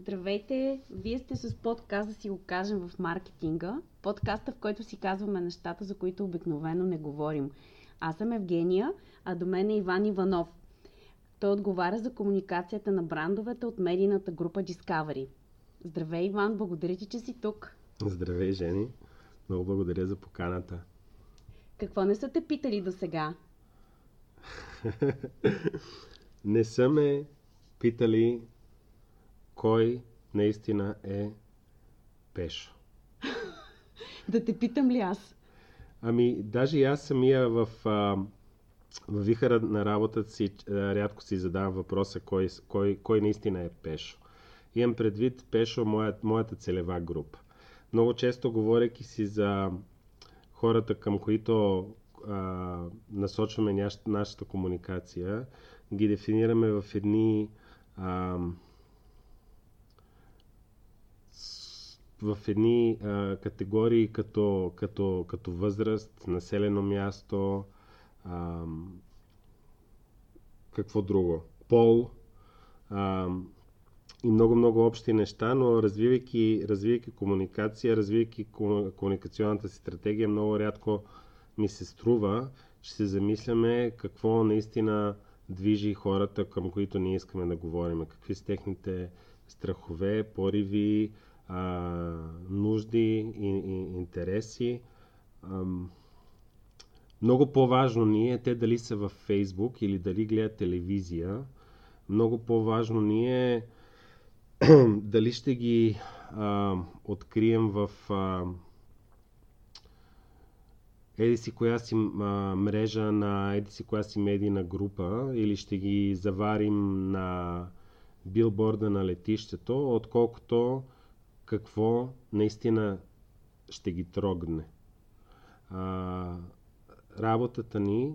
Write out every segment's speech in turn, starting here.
Здравейте! Вие сте с подкаст да си го кажем в маркетинга. Подкаста, в който си казваме нещата, за които обикновено не говорим. Аз съм Евгения, а до мен е Иван Иванов. Той отговаря за комуникацията на брандовете от медийната група Discovery. Здравей, Иван! Благодаря ти, че си тук. Здравей, Жени! Много благодаря за поканата. Какво не са те питали до сега? не са ме питали кой наистина е Пешо. да те питам ли аз? Ами, даже и аз самия в, а, в вихара на работата си рядко си задавам въпроса кой, кой, кой наистина е Пешо. Имам предвид Пешо моят, моята целева група. Много често, говоряки си за хората, към които а, насочваме нашата, нашата комуникация, ги дефинираме в едни а, в едни а, категории като, като, като възраст, населено място, а, какво друго, пол а, и много-много общи неща, но развивайки, развивайки комуникация, развивайки комуникационната си стратегия, много рядко ми се струва, че се замисляме какво наистина движи хората, към които ние искаме да говорим. Какви са техните страхове, пориви, а, нужди и, и интереси. А, много по-важно ни е те дали са във Фейсбук или дали гледат телевизия. Много по-важно ни е дали ще ги а, открием в а, еди си коя си а, мрежа на еди си коя си медийна група или ще ги заварим на билборда на летището, отколкото какво наистина ще ги трогне. А, работата ни,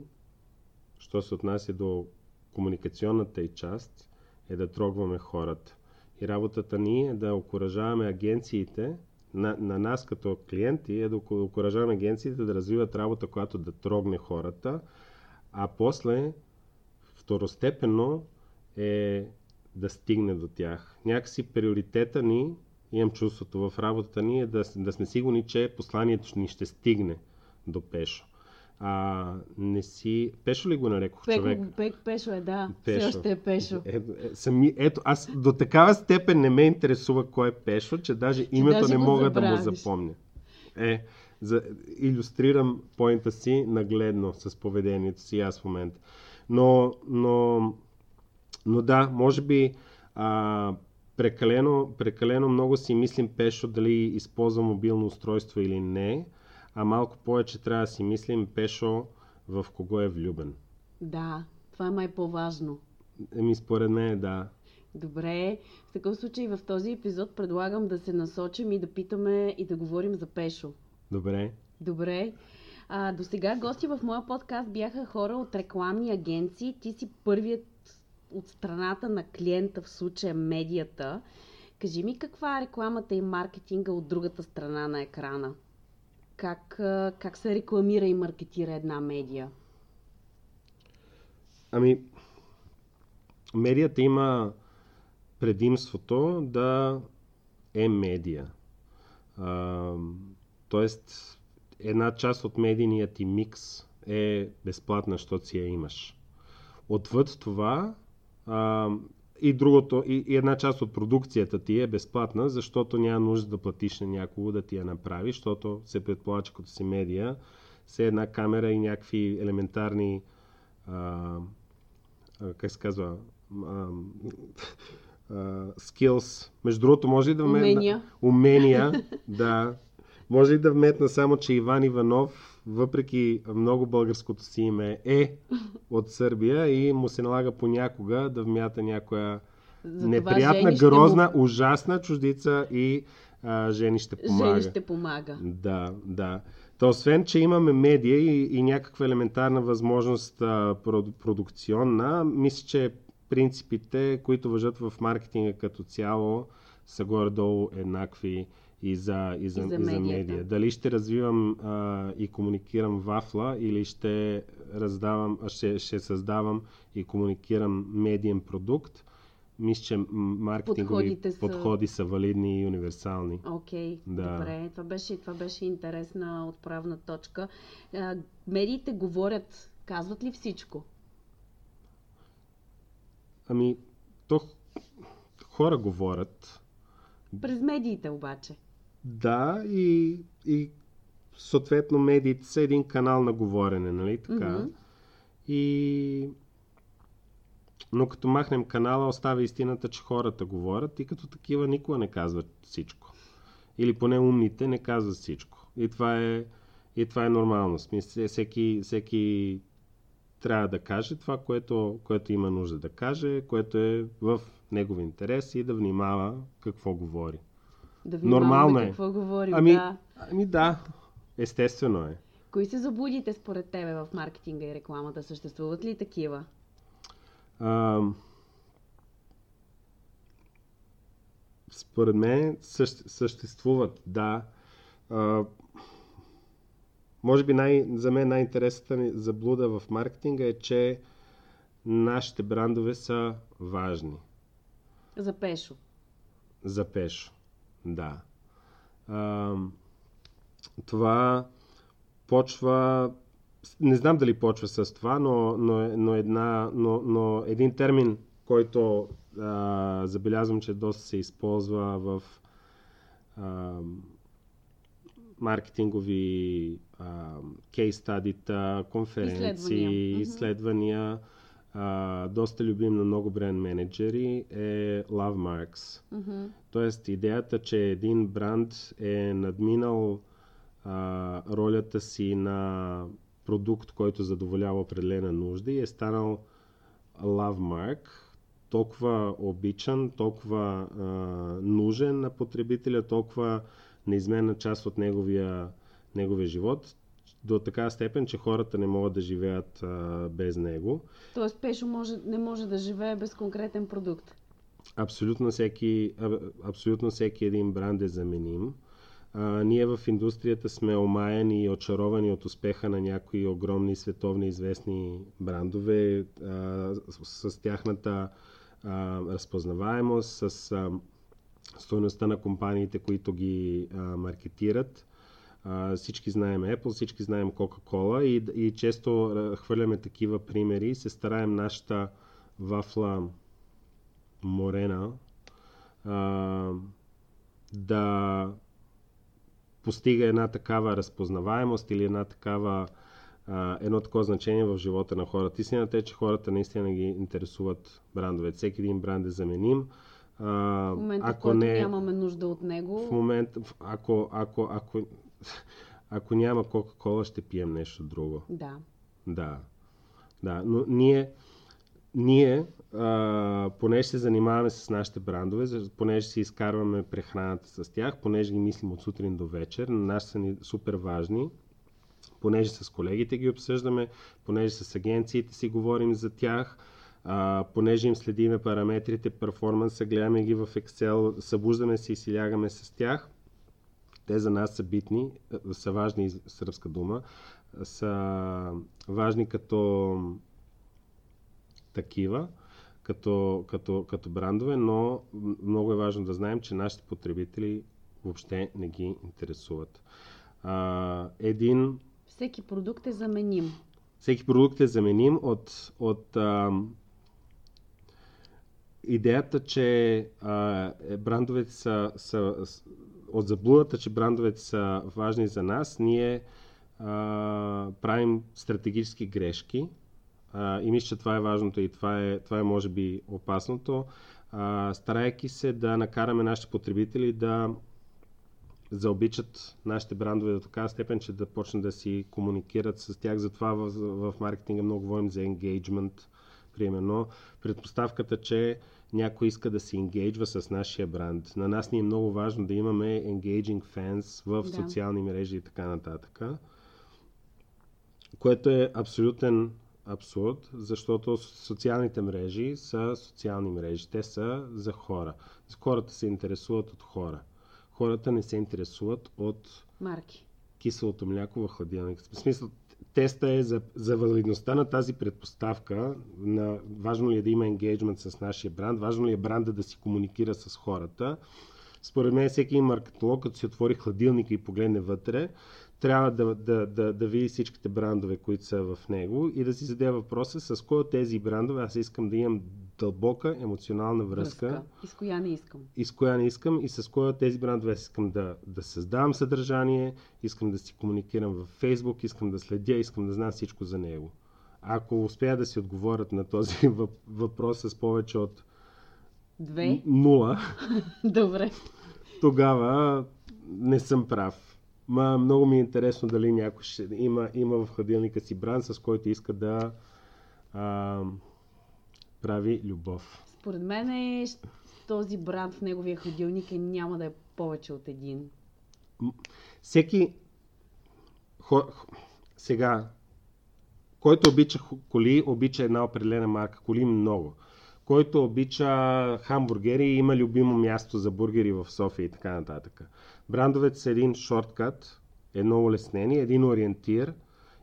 що се отнася до комуникационната и част, е да трогваме хората. И работата ни е да окоръжаваме агенциите, на, на нас като клиенти, е да окоръжаваме агенциите да развиват работа, която да трогне хората, а после второстепенно е да стигне до тях. Някакси приоритета ни имам чувството в работата ни е да, да сме сигурни, че посланието ни ще стигне до Пешо. А, не си... Пешо ли го нарекох Пек, човек? Пек, пешо е, да. Пешо. Все още е Пешо. Е, е, сами, ето, аз до такава степен не ме интересува кой е Пешо, че даже че името даже не мога забравиш. да му запомня. Е, за, иллюстрирам поинта си нагледно с поведението си аз в момента. Но, но, но да, може би а, прекалено, прекалено много си мислим Пешо дали използва мобилно устройство или не, а малко повече трябва да си мислим Пешо в кого е влюбен. Да, това е май по-важно. Еми, според мен, да. Добре, в такъв случай в този епизод предлагам да се насочим и да питаме и да говорим за Пешо. Добре. Добре. А, до сега гости в моя подкаст бяха хора от рекламни агенции. Ти си първият от страната на клиента, в случая медията. Кажи ми каква е рекламата и маркетинга от другата страна на екрана? Как, как се рекламира и маркетира една медия? Ами, медията има предимството да е медия. А, тоест, една част от медийният ти микс е безплатна, защото си я имаш. Отвъд това, а, и другото, и, и една част от продукцията ти е безплатна, защото няма нужда да платиш на някого да ти я направи, защото се предполага, че като си медия, се една камера и някакви елементарни а, а, как се казва а, а, skills. Между другото, може и да вметна... Умения. Умения, да. Може и да вметна само, че Иван Иванов въпреки много българското си име, е от Сърбия и му се налага понякога да вмята някоя За неприятна, грозна, му... ужасна чуждица и а, Жени ще помага. Жени ще помага. Да, да. То освен, че имаме медия и, и някаква елементарна възможност а, продукционна, мисля, че принципите, които въжат в маркетинга като цяло, са горе-долу еднакви и за, и за, и за, и за медия. Дали ще развивам а, и комуникирам вафла или ще, раздавам, ще, ще създавам и комуникирам медиен продукт, мисля, че маркетингови Подходите са- подходи са валидни и универсални. Окей, Да. добре. Това беше, това беше интересна отправна точка. А, медиите говорят, казват ли всичко? Ами, то хора говорят. През медиите обаче. Да, и, и съответно медиите са един канал на говорене, нали така? Мгм. И... Но като махнем канала, остава истината, че хората говорят и като такива никога не казват всичко. Или поне умните не казват всичко. И това е, и това е нормално. Смисъл, всеки, всеки трябва да каже това, което, което има нужда да каже, което е в негов интерес и да внимава какво говори. Да Нормално е. какво говорим. Ами, Да. ами да, естествено е. Кои са заблудите според тебе в маркетинга и рекламата? Съществуват ли такива? А, според мен съще, съществуват, да. А, може би най, за мен най-интересната ни заблуда в маркетинга е, че нашите брандове са важни. За Пешо. За Пешо. Да. А, това почва. Не знам дали почва с това, но, но, но, една, но, но един термин, който а, забелязвам, че доста се използва в а, маркетингови кейс стадита, конференции, Изследвания. Изследвания. А, доста любим на много бренд менеджери е Love Marks. Мгм. Тоест идеята, че един бранд е надминал а, ролята си на продукт, който задоволява определена нужда и е станал love mark, толкова обичан, толкова а, нужен на потребителя, толкова неизменна част от неговия, неговия живот, до такава степен, че хората не могат да живеят а, без него. Тоест Пешо може, не може да живее без конкретен продукт. Абсолютно всеки, а- абсолютно всеки един бранд е заменим. А, ние в индустрията сме омаяни и очаровани от успеха на някои огромни световни известни брандове а, с, с тяхната а, разпознаваемост, с а, стоеността на компаниите, които ги а, маркетират. Всички знаем Apple, всички знаем Coca-Cola и, и често хвърляме такива примери се стараем нашата вафла Морена а, да постига една такава разпознаваемост или една такава, а, едно такова значение в живота на хората. Истината е, че хората наистина ги интересуват брандовете. Всеки един бранд е заменим. А, В момента, в ако който не, нямаме нужда от него, в момента, в- ако, ако, ако, ако няма Кока-Кола, ще пием нещо друго. да. Да. Да, но ние, ние а, понеже се занимаваме с нашите брандове, понеже си изкарваме прехраната с тях, понеже ги мислим от сутрин до вечер, на нас са ни супер важни, понеже с колегите ги обсъждаме, понеже с агенциите си говорим за тях, а, понеже им следиме параметрите, перформанса, гледаме ги в Excel, събуждаме се и си лягаме с тях. Те за нас са битни, а, са важни, сръбска дума, са важни като такива, като, като, като брандове, но много е важно да знаем, че нашите потребители въобще не ги интересуват. А, един Всеки продукт е заменим. всеки продукт е заменим от, от ам, идеята, че а, е, брандовете са, са от заблудата, че брандовете са важни за нас, ние а, правим стратегически грешки. А, и мисля, че това е важното и това е, това е може би опасното. А, старайки се да накараме нашите потребители да заобичат нашите брандове до такава степен, че да почнат да си комуникират с тях. Затова в, в маркетинга много говорим за engagement, примерно. Предпоставката, че някой иска да се енгейджва с нашия бранд. На нас ни е много важно да имаме engaging fans в Да. социални мрежи и така нататък. Което е абсолютен абсурд, защото социалните мрежи са социални мрежи. Те са за хора. Хората се интересуват от хора. Хората не се интересуват от Марки. киселото мляко в хладилник. В смисъл, теста е за, за валидността на тази предпоставка, на важно ли е да има енгейджмент с нашия бранд, важно ли е бранда да си комуникира с хората. Според мен всеки маркетолог, като си отвори хладилника и погледне вътре, трябва да, да, да, да види всичките брандове, които са в него и да си зададе въпроса с кой от тези брандове аз искам да имам дълбока емоционална връзка. връзка. И с коя не искам. И с коя не искам и с кой от тези брандове искам да, да създавам съдържание, искам да си комуникирам в Фейсбук, искам да следя, искам да знам всичко за него. Ако успея да си отговорят на този въпрос с повече от Две? Нула. Добре. Тогава не съм прав. Ма, много ми е интересно дали някой ще има, има в хладилника си бранд, с който иска да а, прави любов. Според мен е, този бранд в неговия хладилник е, няма да е повече от един. Всеки хо, сега, който обича коли, обича една определена марка. Коли много. Който обича хамбургери, има любимо място за бургери в София и така нататък. Брандовете са един шорткат, едно улеснение, един ориентир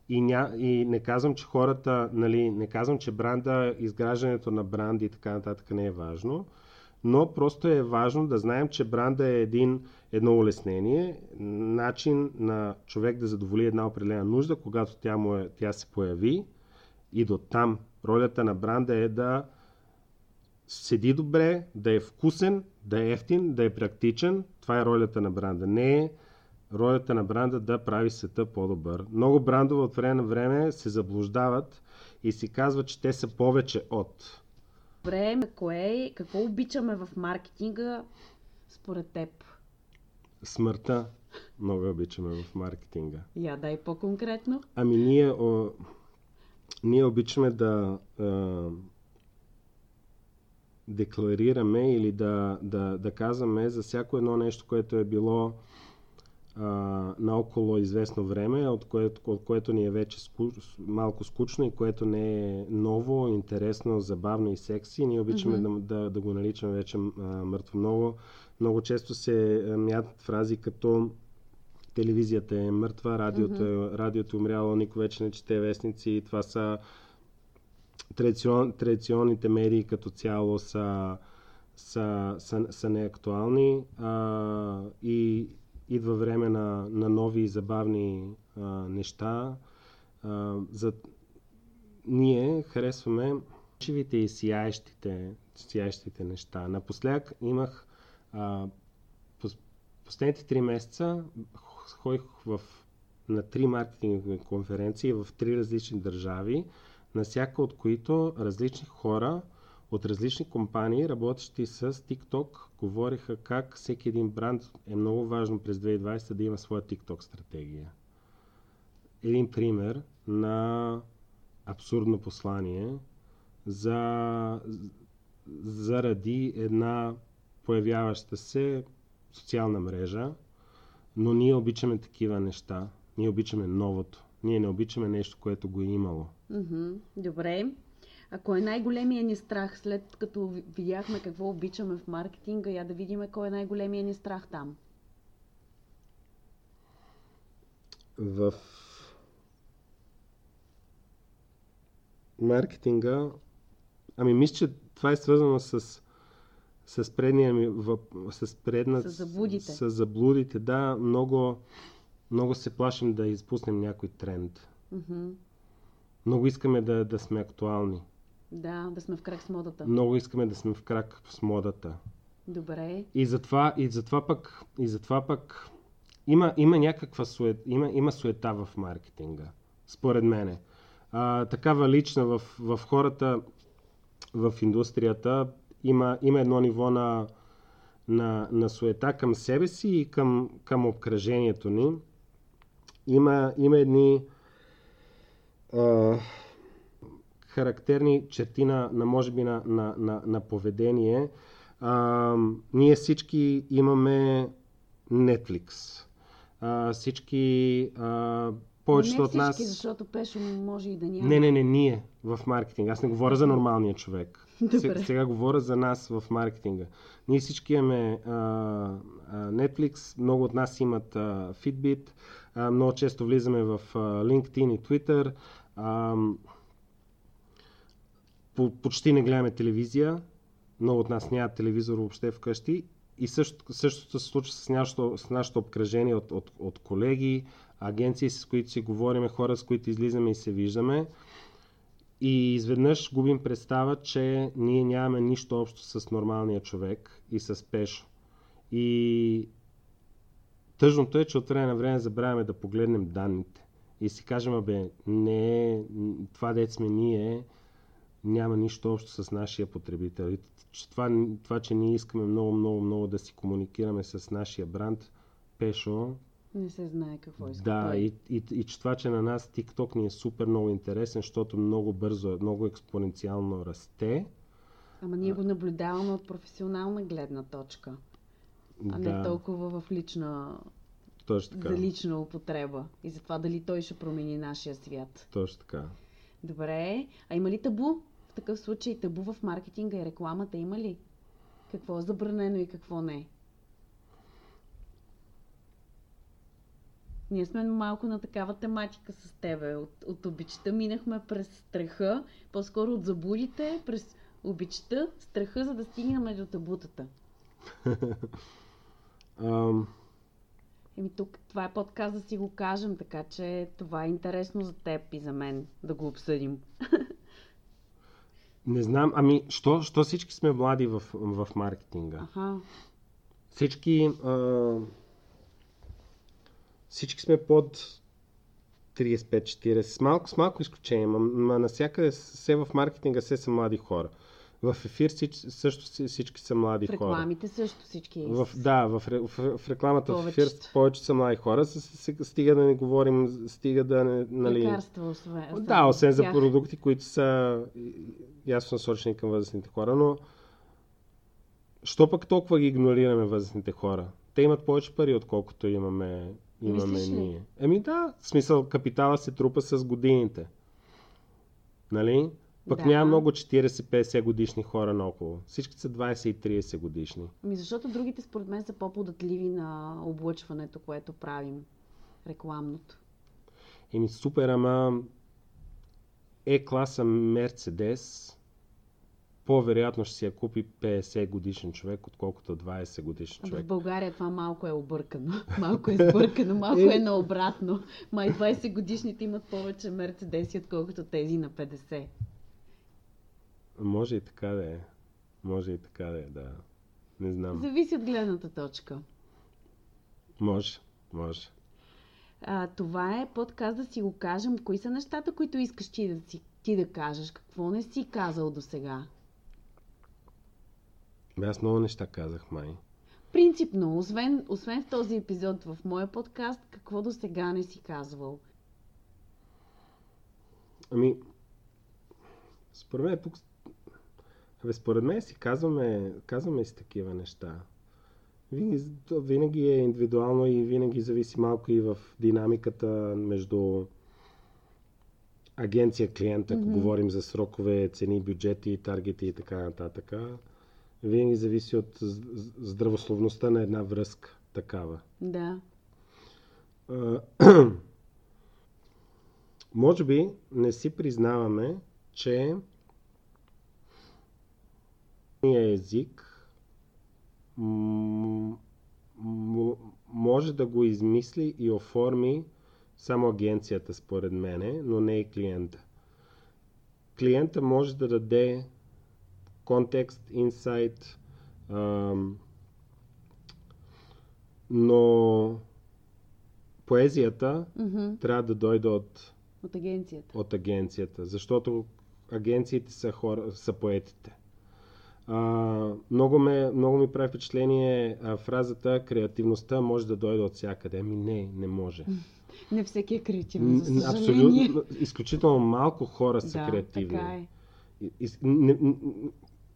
и, ня, и не казвам, че хората, нали, не казвам, че бранда, изграждането на бранди и така нататък не е важно, но просто е важно да знаем, че бранда е един, едно улеснение, начин на човек да задоволи една определена нужда, когато тя, му е, тя се появи и до там ролята на бранда е да седи добре, да е вкусен, да е ефтин, да е практичен. Това е ролята на бранда. Не е ролята на бранда да прави света по-добър. Много брандове от време на време се заблуждават и си казват, че те са повече от. Добре, кое, какво обичаме в маркетинга според теб? Смъртта много обичаме в маркетинга. Я дай по-конкретно. Ами ние, о, ние обичаме да декларираме или да, да, да казваме за всяко едно нещо, което е било а, наоколо известно време, от което, от което ни е вече ску, малко скучно и което не е ново, интересно, забавно и секси. Ние обичаме mm-hmm. да, да, да го наричаме вече а, мъртво. Много, много често се мятат фрази като телевизията е мъртва, радиото, mm-hmm. е, радиото е умряло, никой вече не чете вестници. Това са традицион, традиционните медии като цяло са, са, са, са неактуални а, и идва време на, на нови и забавни а, неща. А, за... Ние харесваме живите и сияещите, сияещите неща. Напоследък имах а, последните три месеца ходих в, на три маркетингови конференции в три различни държави на всяка от които различни хора от различни компании, работещи с TikTok, говориха как всеки един бранд е много важно през 2020 да има своя TikTok стратегия. Един пример на абсурдно послание за, заради една появяваща се социална мрежа, но ние обичаме такива неща. Ние обичаме новото. Ние не обичаме нещо, което го е имало. Mm-hmm. Добре. Ако е най-големия ни страх, след като видяхме какво обичаме в маркетинга, я да видим кой е най-големия ни страх там. В маркетинга, ами мисля, че това е свързано с с предния ми въп... с предна... С заблудите. С заблудите, да. Много, много се плашим да изпуснем някой тренд. Mm-hmm. Много искаме да, да сме актуални. Да, да сме в крак с модата. Много искаме да сме в крак с модата. Добре. И затова, и затова пък, и затова пък има, има някаква сует, има, има суета в маркетинга, според мене. А, такава лична в, в хората в индустрията има, има едно ниво на, на, на суета към себе си и към, към обкръжението ни. Има, има едни а, характерни черти на, на може би, на, на, на, на поведение. А, ние всички имаме Netflix. А, всички а, повечето от нас. защото Пешо може и да няма. Не, не, не, ние в маркетинг. Аз не говоря за нормалния човек. Сега, сега говоря за нас в маркетинга. Ние всички имаме а, а, Netflix, много от нас имат а, Fitbit, А, много често влизаме в а, LinkedIn и Twitter. А, по, почти не гледаме телевизия. Много от нас нямат телевизор въобще вкъщи. И също, същото се случва с нашото, с нашото обкръжение от, от, от колеги, агенции, с които си говориме, хора, с които излизаме и се виждаме. И изведнъж губим представа, че ние нямаме нищо общо с нормалния човек и с Пешо. И тъжното е, че от време на време забравяме да погледнем данните и си кажем, абе, не, това дет сме ние, няма нищо общо с нашия потребител. И това, това, че ние искаме много, много, много да си комуникираме с нашия бранд, Пешо, не се знае какво иска Да, и, и, и че това, че на нас TikTok ни е супер много интересен, защото много бързо, много експоненциално расте. Ама ние го наблюдаваме от професионална гледна точка, а не да, толкова в лична, точно така. за лична употреба. И за това дали той ще промени нашия свят. Точно така. Добре. А има ли табу? В такъв случай табу в маркетинга и рекламата има ли? Какво е забранено и какво не? Ние сме малко на такава тематика с тебе. От, от обичта минахме през страха, по-скоро от заблудите, през обичта, страха, за да стигнем до табутата. Ам, Еми тук, това е подкаст да си го кажем, така че това е интересно за теб и за мен да го обсъдим. не знам, ами, що, що всички сме млади в, в маркетинга? Аха. Всички, а, всички сме под 35-40, с малко, с малко изключение, ма, ма навсякъде все в маркетинга все са млади хора. В ефир всич, също си- всички са млади В хора. рекламите също всички. В, да, в, в, в рекламата в ефир повече са млади хора, стига да не говорим, стига да не, нали... Лекарства, освен. Да, освен за продукти, които са ясно насочени към възрастните хора, но що пък толкова ги игнорираме възрастните хора? Те имат повече пари, отколкото имаме, имаме Мислиш ли? ние. Еми да, в смисъл капитала се трупа с годините. Нали? Пък Да. няма много 40-50 годишни хора наоколо. Всички са 20 и 30 годишни. Ми защото другите според мен са по-податливи на облъчването, което правим. Рекламното. Еми супер, ама Е-класа Мерцедес по-вероятно ще си я купи 50 годишен човек, отколкото 20 годишен В човек. България това малко е объркано. Малко е сбъркано, малко е наобратно. Май 20 годишните имат повече мерцедеси, отколкото тези на 50. Може и така да е. Може и така да е, да. Не знам. Зависи от гледната точка. Може, може. А, това е подкаст да си го кажем. Кои са нещата, които искаш ти да, си, ти да кажеш? Какво не си казал до сега? Аз много неща казах, май. Принципно, освен, освен в този епизод в моя подкаст, какво до сега не си казвал? Ами, според мен тук... Абе, според мен си казваме, казваме си такива неща. Винаги, е индивидуално и винаги зависи малко и в динамиката между агенция клиент, ако Мгм. говорим за срокове, цени, бюджети, таргети и така нататък. Винаги зависи от здравословността на една връзка такава. Да. Може би не си признаваме, че език може да го измисли и оформи само агенцията, според мене, но не и клиента. Клиента може да даде контекст, инсайт, но поезията Мгм. трябва да дойде от, От агенцията. от агенцията, защото агенциите са, хора, са поетите. А, много, ме, много ми прави впечатление а, фразата креативността може да дойде от всякъде. Ами не, не може. Не всеки е креативен, за съжаление. Абсолютно, изключително малко хора са да, креативни. така е. И- и- не-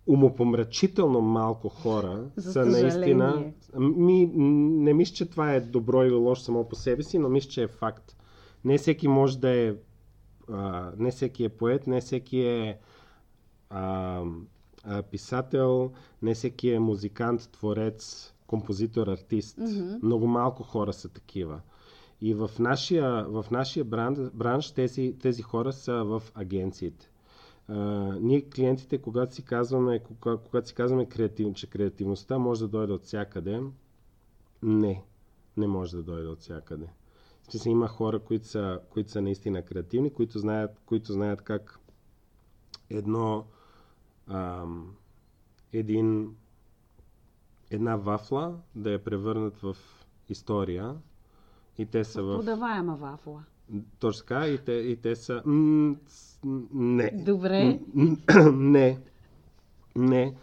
умопомрачително малко хора За са наистина. съжаление. Ми, не мисля, че това е добро или лошо само по себе си, но мисля, че е факт. Не всеки може да е. А, не всеки е поет, не всеки е а, писател, не всеки е музикант, творец, композитор, артист. Мгм. Много малко хора са такива. И в нашия, в нашия бранш, бранш тези, тези хора са в агенциите. А, ние клиентите, когато си казваме, кога, когато си казваме креатив, че креативността може да дойде от всякъде, не, не може да дойде от всякъде. Смисъл, има хора, които са, които са наистина креативни, които знаят, които знаят как едно ам, един, една вафла да я превърнат в история и те са в... Продаваема вафла. Точно така, и те, и те са... М- не. Добре. не. Не.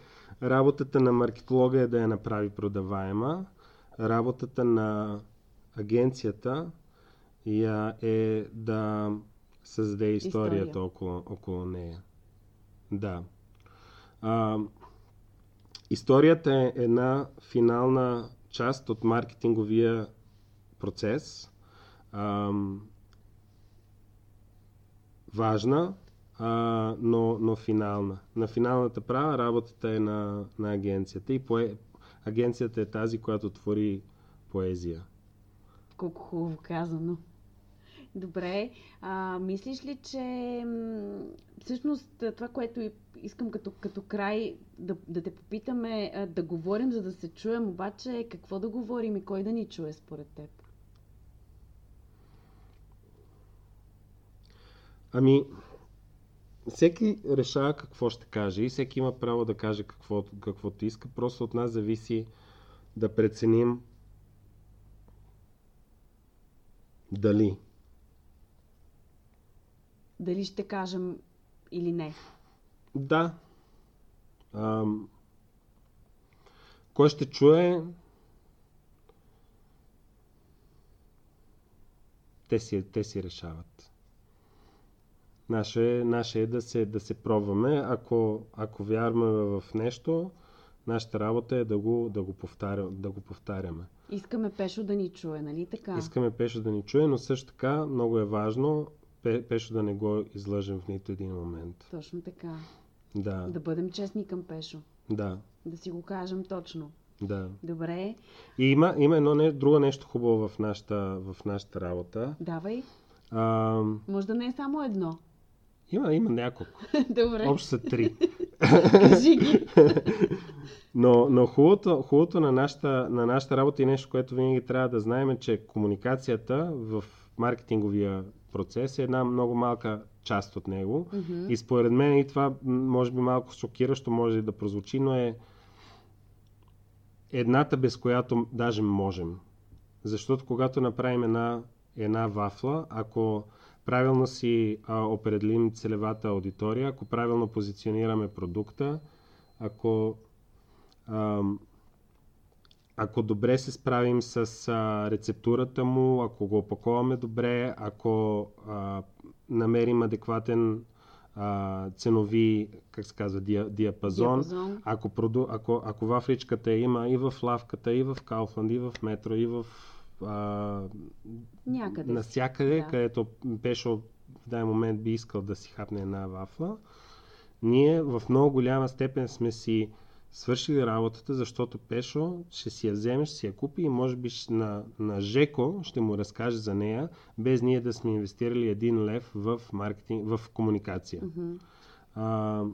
Работата на маркетолога е да я направи продаваема. Работата на агенцията е да създаде историята История. около, около нея. Да. А, историята е една финална част от маркетинговия процес. Ам, важна, а, но, но финална. На финалната права работата е на, на агенцията и пое, агенцията е тази, която твори поезия. Колко хубаво казано. Добре. А, мислиш ли, че всъщност това, което искам като, като край да, да те попитаме, да говорим, за да се чуем, обаче е какво да говорим и кой да ни чуе според теб? Ами, всеки решава какво ще каже и всеки има право да каже какво, каквото иска. Просто от нас зависи да преценим дали. Дали ще кажем или не? Да. Ам, кой ще чуе? Те си, те си решават. Наше, наше е да се, да се пробваме. Ако, ако вярваме в нещо, нашата работа е да го, да го, повтаря, да го повтаряме. Искаме Пешо да ни чуе, нали така? Искаме Пешо да ни чуе, но също така много е важно Пешо да не го излъжем в нито един момент. Точно така. Да, Да бъдем честни към Пешо. да, Да си го кажем точно. да. Добре, И има, има едно не, друго нещо хубаво в нашата, в нашата работа. давай. А, Може да не е само едно. има, има няколко. Добре, Общо са три. кажи ги. Но, но хубавото, хубавото на, нашата, на нашата работа и нещо, което винаги трябва да знаем е, че комуникацията в маркетинговия процес е една много малка част от него. Мгм. И според мен и това може би малко шокиращо може да прозвучи, но е едната без която даже можем. Защото когато направим една, една вафла, ако правилно си а, определим целевата аудитория, ако правилно позиционираме продукта, ако, ам, ако добре се справим с а, рецептурата му, ако го опаковаме добре, ако а, намерим адекватен а, ценови, как се казва, диа, диапазон, Диапазон. ако, проду, ако, ако вафличката има и в лавката, и в Кауфланд, и в метро, и в а, Някъде. навсякъде, да. където Пешо в даден момент би искал да си хапне една вафла, ние в много голяма степен сме си свършили работата, защото Пешо ще си я вземе, ще си я купи и може би на, на Жеко ще му разкаже за нея, без ние да сме инвестирали един лев в маркетинг, в комуникация. Мгм. А,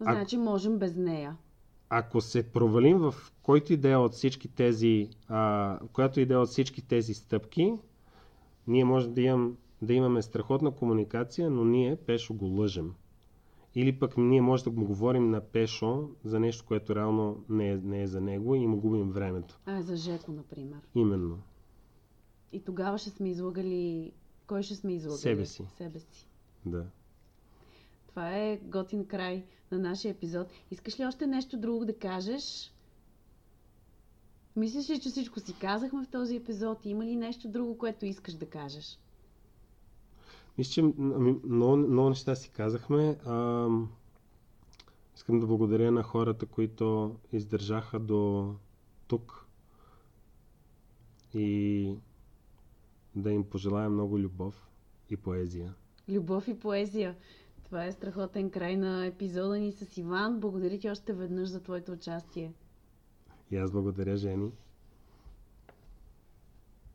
Значи можем без нея. ако се провалим в който идея от всички тези, а, която идея от всички тези стъпки, ние може да, имам, да имаме страхотна комуникация, но ние Пешо го лъжем. Или пък ние може да му говорим на Пешо за нещо, което реално не е, не е за него и му губим времето. А, за Жеко, например. Именно. И тогава ще сме излагали... Кой ще сме излагали? Себе си. Себе си. Да. Това е готин край на нашия епизод. Искаш ли още нещо друго да кажеш? Мислиш ли, че всичко си казахме в този епизод? Има ли нещо друго, което искаш да кажеш? Мисля, че ами, много, много неща си казахме. А, искам да благодаря на хората, които издържаха до тук и да им пожелая много любов и поезия. Любов и поезия. Това е страхотен край на епизода ни с Иван. Благодаря ти още веднъж за твоето участие. И аз благодаря, Жени.